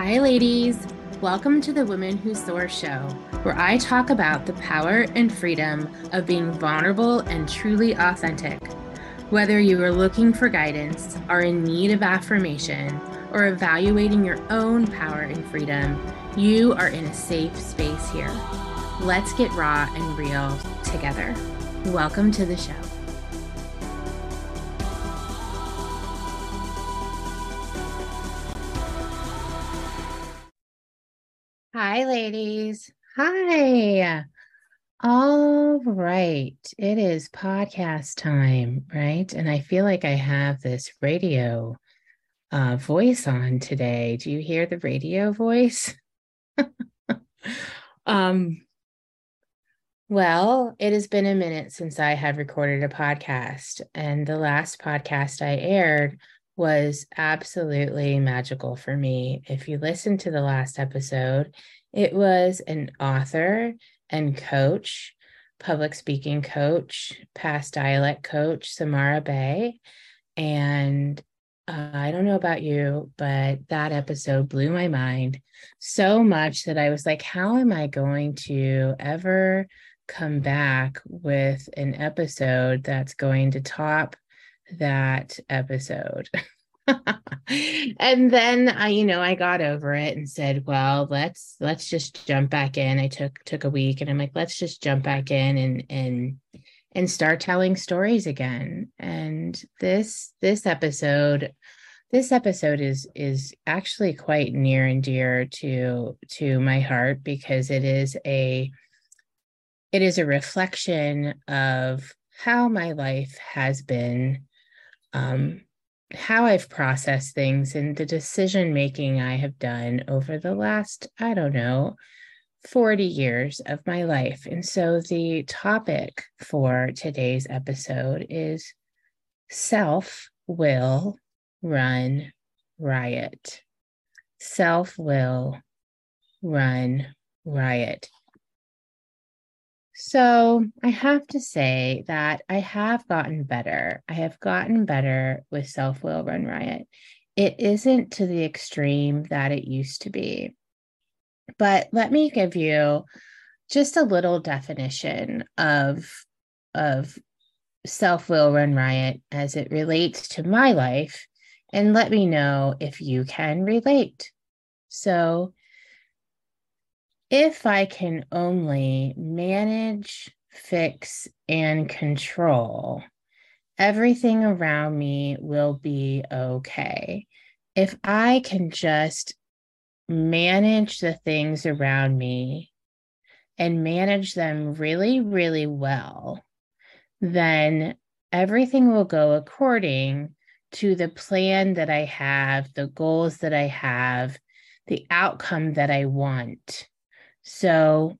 Hi, ladies. Welcome to the Women Who Soar show, where I talk about the power and freedom of being vulnerable and truly authentic. Whether you are looking for guidance, are in need of affirmation, or evaluating your own power and freedom, you are in a safe space here. Let's get raw and real together. Welcome to the show. Hi, ladies. Hi. All right. It is podcast time, right? And I feel like I have this radio uh, voice on today. Do you hear the radio voice? um, well, it has been a minute since I had recorded a podcast, and the last podcast I aired was absolutely magical for me. If you listen to the last episode, it was an author and coach, public speaking coach, past dialect coach, Samara Bay. And uh, I don't know about you, but that episode blew my mind so much that I was like, how am I going to ever come back with an episode that's going to top that episode. and then I, you know, I got over it and said, well, let's let's just jump back in. I took took a week and I'm like, let's just jump back in and and and start telling stories again. And this this episode this episode is is actually quite near and dear to to my heart because it is a it is a reflection of how my life has been, um, how I've processed things, and the decision making I have done over the last, I don't know, 40 years of my life. And so the topic for today's episode is self will run riot. Self will run riot. So I have to say that I have gotten better. I have gotten better with Self Will Run Riot. It isn't to the extreme that it used to be. But let me give you just a little definition of, of Self Will Run Riot as it relates to my life, and let me know if you can relate. So, if I can only manage, fix, and control, everything around me will be okay. If I can just manage the things around me and manage them really, really well, then everything will go according to the plan that I have, the goals that I have, the outcome that I want. So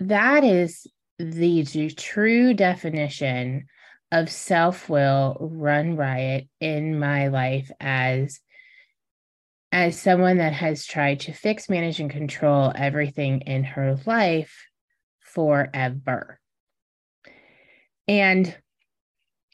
that is the true definition of self will run riot in my life as as someone that has tried to fix manage and control everything in her life forever. And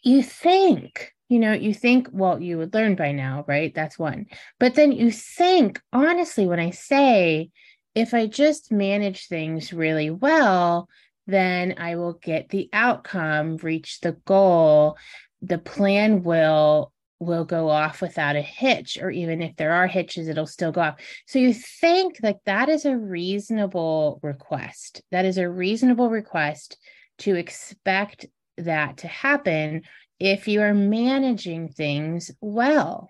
you think you know you think well you would learn by now right? That's one. But then you think honestly when i say if I just manage things really well, then I will get the outcome, reach the goal. The plan will will go off without a hitch or even if there are hitches it'll still go off. So you think like that is a reasonable request. That is a reasonable request to expect that to happen if you are managing things well.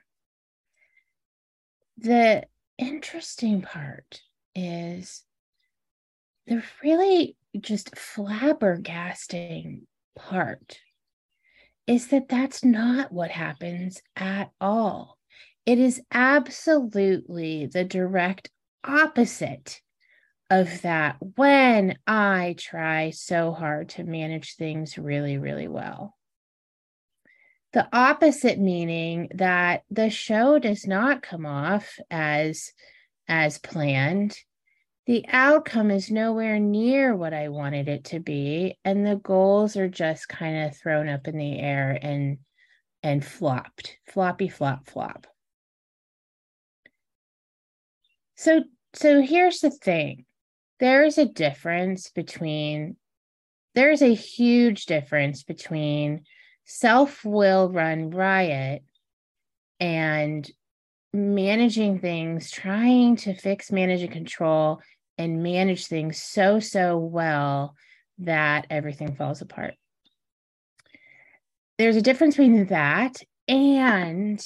The interesting part is the really just flabbergasting part is that that's not what happens at all. It is absolutely the direct opposite of that when I try so hard to manage things really, really well. The opposite meaning that the show does not come off as as planned, the outcome is nowhere near what I wanted it to be. And the goals are just kind of thrown up in the air and and flopped. Floppy flop flop. So so here's the thing. There is a difference between there is a huge difference between self-will run riot and managing things, trying to fix, manage, and control and manage things so, so well that everything falls apart. There's a difference between that and,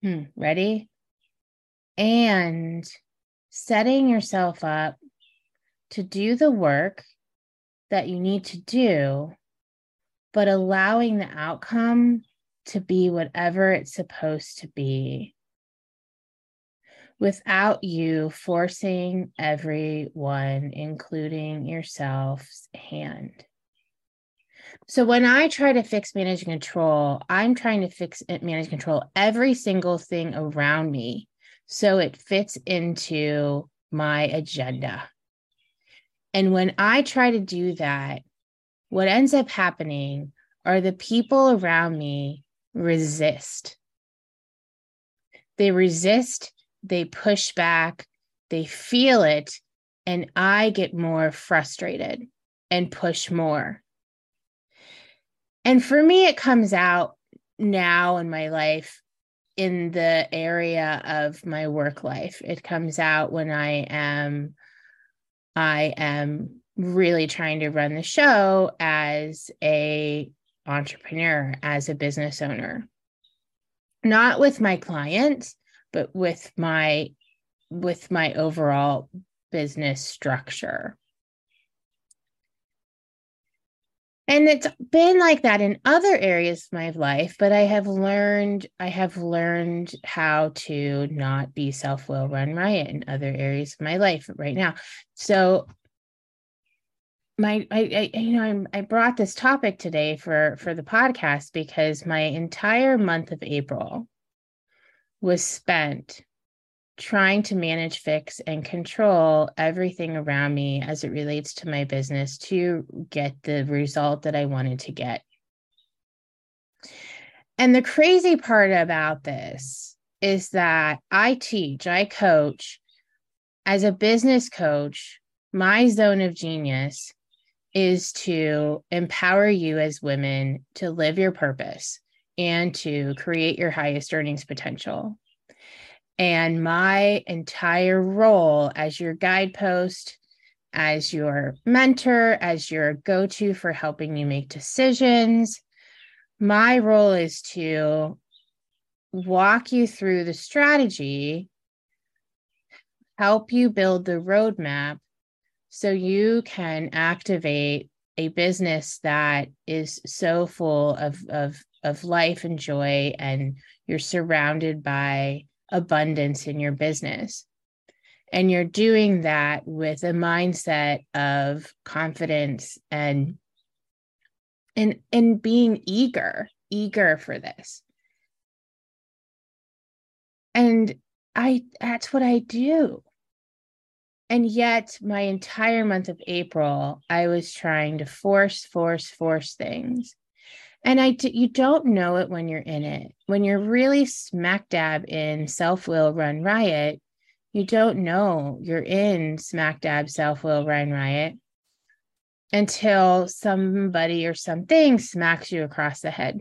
hmm, ready? And setting yourself up to do the work that you need to do, but allowing the outcome to be whatever it's supposed to be without you forcing everyone, including yourself's hand. So when I try to fix manage control, I'm trying to fix manage control every single thing around me so it fits into my agenda. And when I try to do that, what ends up happening are the people around me resist. They resist, they push back, they feel it, and I get more frustrated and push more. And for me, it comes out now in my life in the area of my work life. It comes out when I am I am really trying to run the show as a entrepreneur, as a business owner. Not with my clients, but with my with my overall business structure. And it's been like that in other areas of my life, but I have learned I have learned how to not be self-will run riot in other areas of my life right now. So my I, I you know I'm, i brought this topic today for for the podcast because my entire month of April was spent trying to manage fix and control everything around me as it relates to my business to get the result that I wanted to get. And the crazy part about this is that I teach, I coach as a business coach, my zone of genius is to empower you as women to live your purpose and to create your highest earnings potential. And my entire role as your guidepost, as your mentor, as your go to for helping you make decisions, my role is to walk you through the strategy, help you build the roadmap so you can activate a business that is so full of of of life and joy and you're surrounded by abundance in your business. And you're doing that with a mindset of confidence and and and being eager eager for this. And i that's what i do and yet, my entire month of April, I was trying to force, force, force things. And I, you don't know it when you're in it. When you're really smack dab in self will run riot, you don't know you're in smack dab self will run riot until somebody or something smacks you across the head.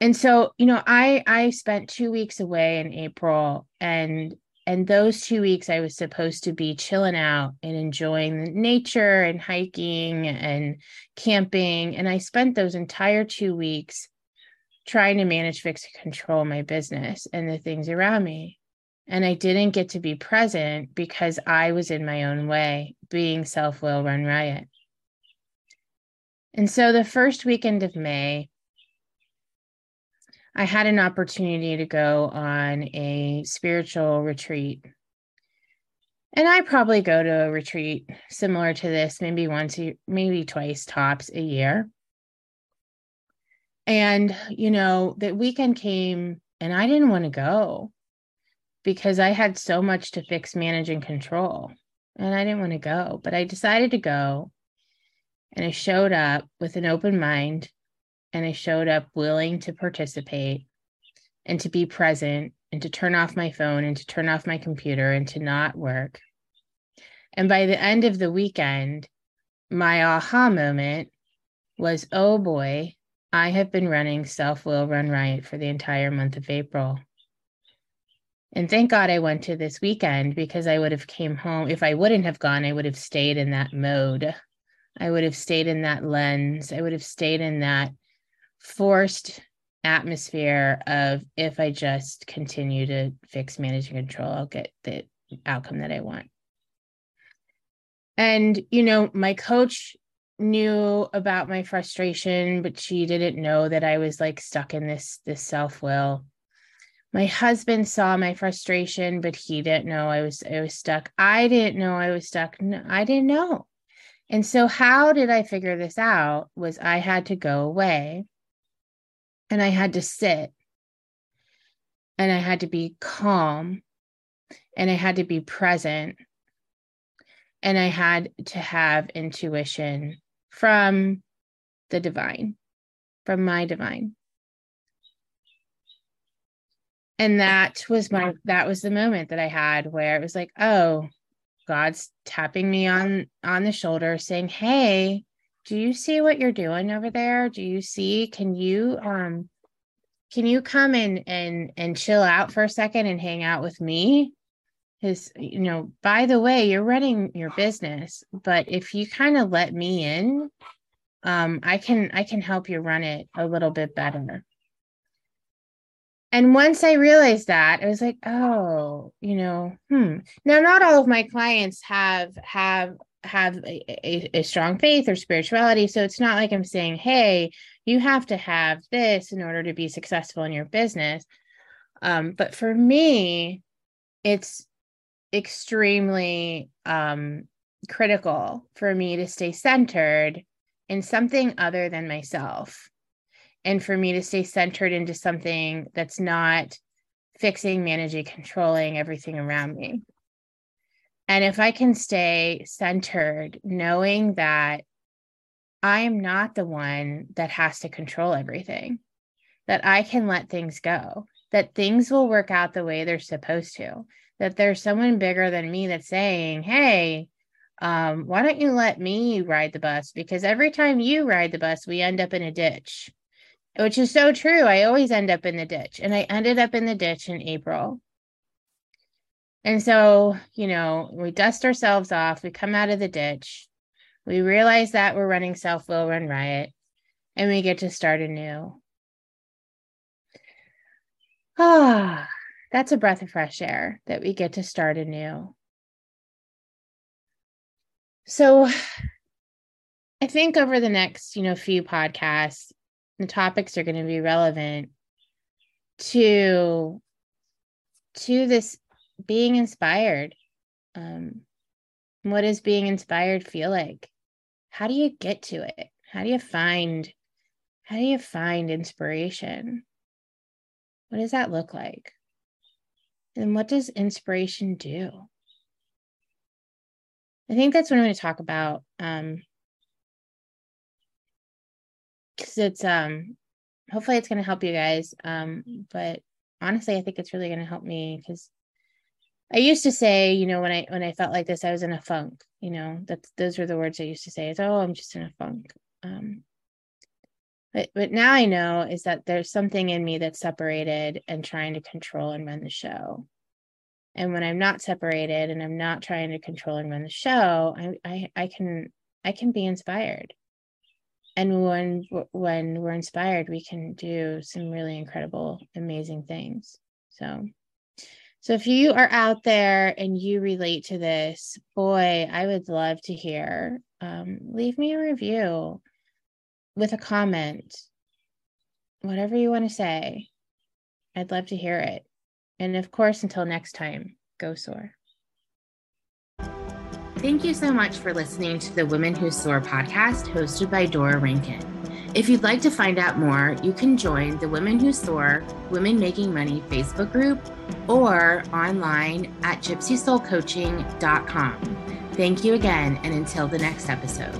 And so, you know, I I spent 2 weeks away in April and and those two weeks i was supposed to be chilling out and enjoying the nature and hiking and camping. And i spent those entire two weeks trying to manage fix and control my business and the things around me. And i didn't get to be present because i was in my own way being self-will run riot. And so the first weekend of may I had an opportunity to go on a spiritual retreat. And I probably go to a retreat similar to this, maybe once, maybe twice tops a year. And, you know, the weekend came and I didn't want to go because I had so much to fix, manage, and control. And I didn't want to go, but I decided to go. And I showed up with an open mind and I showed up willing to participate and to be present and to turn off my phone and to turn off my computer and to not work. And by the end of the weekend, my aha moment was oh boy, I have been running Self Will Run Riot for the entire month of April. And thank God I went to this weekend because I would have came home. If I wouldn't have gone, I would have stayed in that mode. I would have stayed in that lens. I would have stayed in that forced atmosphere of if I just continue to fix, manage, and control, I'll get the outcome that I want. And, you know, my coach knew about my frustration, but she didn't know that I was like stuck in this this self-will. My husband saw my frustration, but he didn't know I was I was stuck. I didn't know I was stuck. No, I didn't know. And so how did I figure this out was I had to go away and I had to sit and I had to be calm and I had to be present and I had to have intuition from the divine, from my divine. And that was my that was the moment that I had where it was like, oh, God's tapping me on on the shoulder saying, "Hey, do you see what you're doing over there? Do you see can you um can you come in and and chill out for a second and hang out with me?" His, you know, by the way, you're running your business, but if you kind of let me in, um, I can I can help you run it a little bit better. And once I realized that, I was like, oh, you know, hmm. Now, not all of my clients have have have a, a, a strong faith or spirituality, so it's not like I'm saying, hey, you have to have this in order to be successful in your business. Um, but for me, it's extremely um, critical for me to stay centered in something other than myself and for me to stay centered into something that's not fixing, managing, controlling everything around me. And if I can stay centered, knowing that I am not the one that has to control everything, that I can let things go, that things will work out the way they're supposed to, that there's someone bigger than me that's saying, Hey, um, why don't you let me ride the bus? Because every time you ride the bus, we end up in a ditch, which is so true. I always end up in the ditch, and I ended up in the ditch in April. And so, you know, we dust ourselves off, we come out of the ditch, we realize that we're running self will run riot, and we get to start anew. Ah that's a breath of fresh air that we get to start anew. So I think over the next, you know, few podcasts, the topics are going to be relevant to to this being inspired. Um, what does being inspired feel like? How do you get to it? How do you find how do you find inspiration? What does that look like? And what does inspiration do? I think that's what I'm going to talk about. Um, because it's um, hopefully it's going to help you guys. Um, but honestly, I think it's really going to help me because I used to say, you know, when I when I felt like this, I was in a funk. You know, that's those were the words I used to say. Is oh, I'm just in a funk. Um, but but now I know is that there's something in me that's separated and trying to control and run the show. And when I'm not separated and I'm not trying to control and run the show, I I, I can I can be inspired. And when when we're inspired, we can do some really incredible, amazing things. So so if you are out there and you relate to this, boy, I would love to hear. Um, leave me a review with a comment, whatever you want to say. I'd love to hear it. And of course, until next time, go soar. Thank you so much for listening to the Women Who Soar podcast hosted by Dora Rankin. If you'd like to find out more, you can join the Women Who Soar Women Making Money Facebook group or online at gypsysoulcoaching.com. Thank you again, and until the next episode.